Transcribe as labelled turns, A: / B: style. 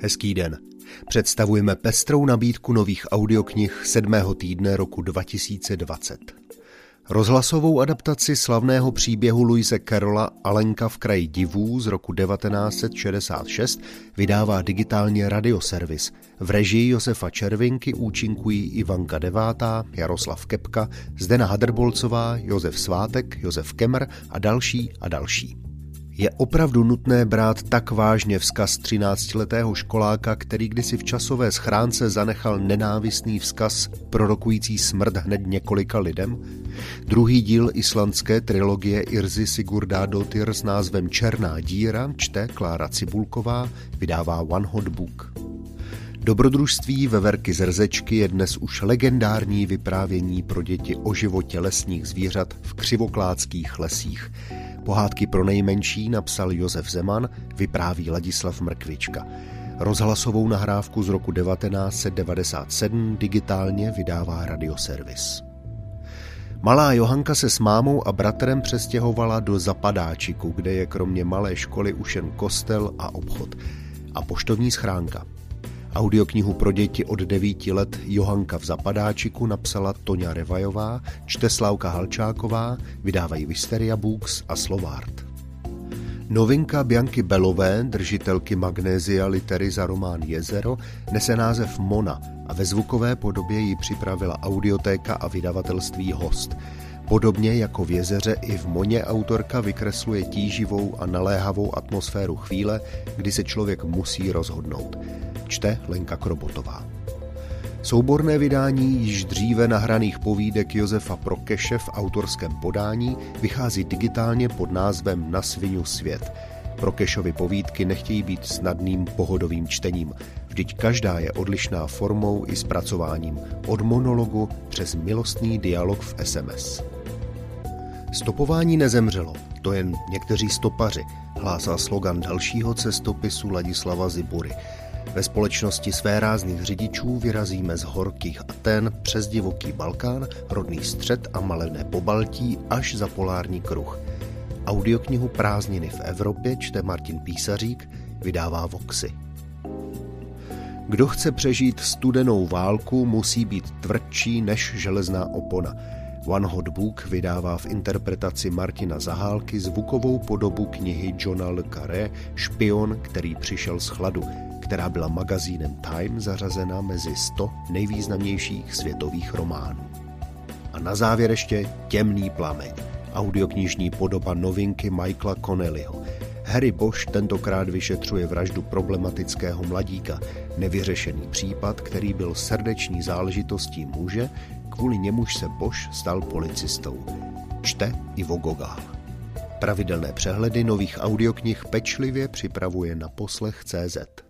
A: Hezký den. Představujeme pestrou nabídku nových audioknih sedmého týdne roku 2020. Rozhlasovou adaptaci slavného příběhu Louise Carola Alenka v kraji divů z roku 1966 vydává digitálně radioservis. V režii Josefa Červinky účinkují Ivanka Devátá, Jaroslav Kepka, Zdena Hadrbolcová, Josef Svátek, Josef Kemr a další a další. Je opravdu nutné brát tak vážně vzkaz 13-letého školáka, který kdysi v časové schránce zanechal nenávistný vzkaz prorokující smrt hned několika lidem? Druhý díl islandské trilogie Irzy Sigurdardóttir s názvem Černá díra čte Klára Cibulková, vydává One Hot Book. Dobrodružství ve Verky Zrzečky je dnes už legendární vyprávění pro děti o životě lesních zvířat v křivokláckých lesích. Pohádky pro nejmenší napsal Josef Zeman, vypráví Ladislav Mrkvička. Rozhlasovou nahrávku z roku 1997 digitálně vydává radioservis. Malá Johanka se s mámou a bratrem přestěhovala do Zapadáčiku, kde je kromě malé školy už jen kostel a obchod. A poštovní schránka. Audioknihu pro děti od 9 let Johanka v Zapadáčiku napsala Toňa Revajová, čte Slavka Halčáková, vydávají Visteria Books a Slovart. Novinka Bianky Belové, držitelky Magnézia litery za román Jezero, nese název Mona a ve zvukové podobě ji připravila audiotéka a vydavatelství Host. Podobně jako v jezeře i v Moně autorka vykresluje tíživou a naléhavou atmosféru chvíle, kdy se člověk musí rozhodnout. Čte Lenka Krobotová. Souborné vydání již dříve nahraných povídek Josefa Prokeše v autorském podání vychází digitálně pod názvem Na svinu svět. Prokešovy povídky nechtějí být snadným pohodovým čtením. Vždyť každá je odlišná formou i zpracováním, od monologu přes milostný dialog v SMS. Stopování nezemřelo, to jen někteří stopaři, hlásá slogan dalšího cestopisu Ladislava Zibury – ve společnosti své rázných řidičů vyrazíme z horkých Aten přes divoký Balkán, rodný střed a malené pobaltí až za polární kruh. Audioknihu Prázdniny v Evropě čte Martin Písařík, vydává Voxy. Kdo chce přežít studenou válku, musí být tvrdší než železná opona. One Hot Book vydává v interpretaci Martina Zahálky zvukovou podobu knihy Johna Le Carré Špion, který přišel z chladu – která byla magazínem Time zařazena mezi 100 nejvýznamnějších světových románů. A na závěr ještě Temný plameň, audioknižní podoba novinky Michaela Connellyho. Harry Bosch tentokrát vyšetřuje vraždu problematického mladíka, nevyřešený případ, který byl srdeční záležitostí muže, kvůli němuž se Bosch stal policistou. Čte Ivo Gogál. Pravidelné přehledy nových audioknih pečlivě připravuje na poslech CZ.